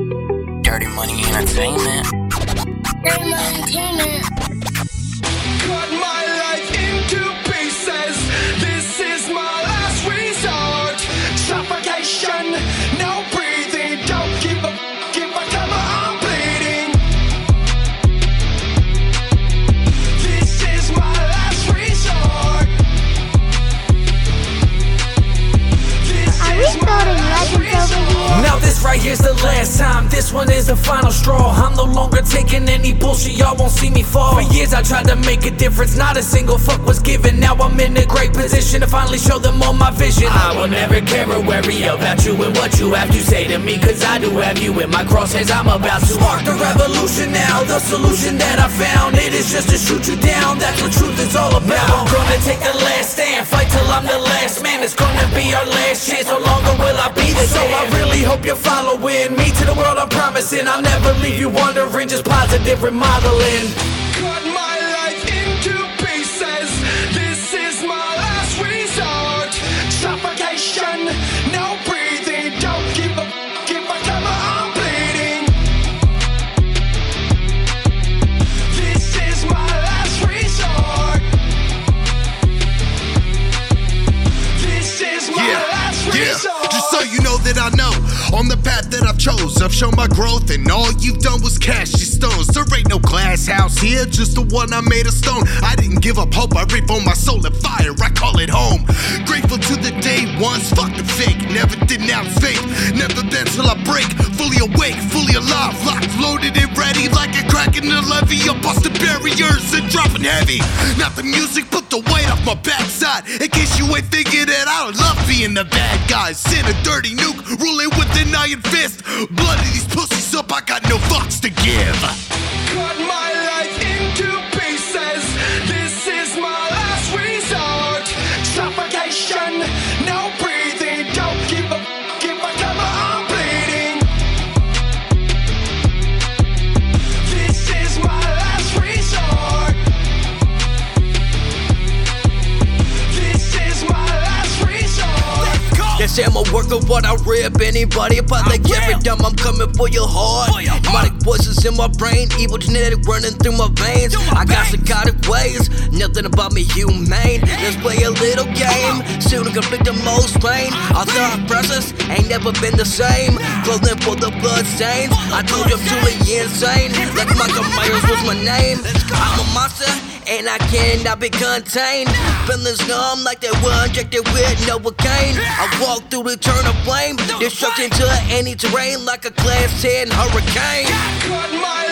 Dirty Money Entertainment. Dirty Money Entertainment. Right here's the last time. This one is the final straw. I'm no longer taking any bullshit. Y'all won't see me fall. For years I tried to make a difference. Not a single fuck was given. Now I'm in a great position to finally show them all my vision. I will never care or worry about you and what you have to say to me. Cause I do have you in my crosshairs. I'm about to spark the revolution now. The solution that I found. It is just to shoot you down. That's what truth is all about. I'm gonna take the last stand. Fight till I'm the last man. It's gonna be our last hope you're following me to the world. I'm promising I'll never leave you wondering. Just positive remodeling. Cut my life into pieces. This is my last resort. Suffocation, no breathing. Don't give a give a come I'm bleeding. This is my last resort. This is my Yeah, last yeah. resort. That I know on the path that I've chose, I've shown my growth, and all you've done was cash your stones. There ain't no glass house here, just the one I made of stone. I didn't give up hope, I reap on my soul and fire. I call it home. Grateful to the day ones, fuck the fake. Never denounce faith, never been till I break. Fully awake, fully alive, locked, loaded, and ready like a the levee. I'm busting barriers and dropping heavy. Not the music, put the weight off my backside. In case you ain't thinking that I love being the bad guy. Send a dirty nuke, ruling with an iron fist. Bloody these pussies They say I'm a worker, but I rip anybody. But like every time I'm coming for your heart. Demonic voices in my brain, evil genetic running through my veins. I got psychotic ways, nothing about me humane. Let's play a little game, soon to conflict the most pain. Our thought process ain't never been the same. Clothing for the blood stains. I told you I'm truly insane. Like Michael Myers was my name. I'm a monster and I cannot be contained. Feelings numb like they were injected with Novocaine. I walk through the turn of flame, destruction to any terrain like a class 10 hurricane. Cut my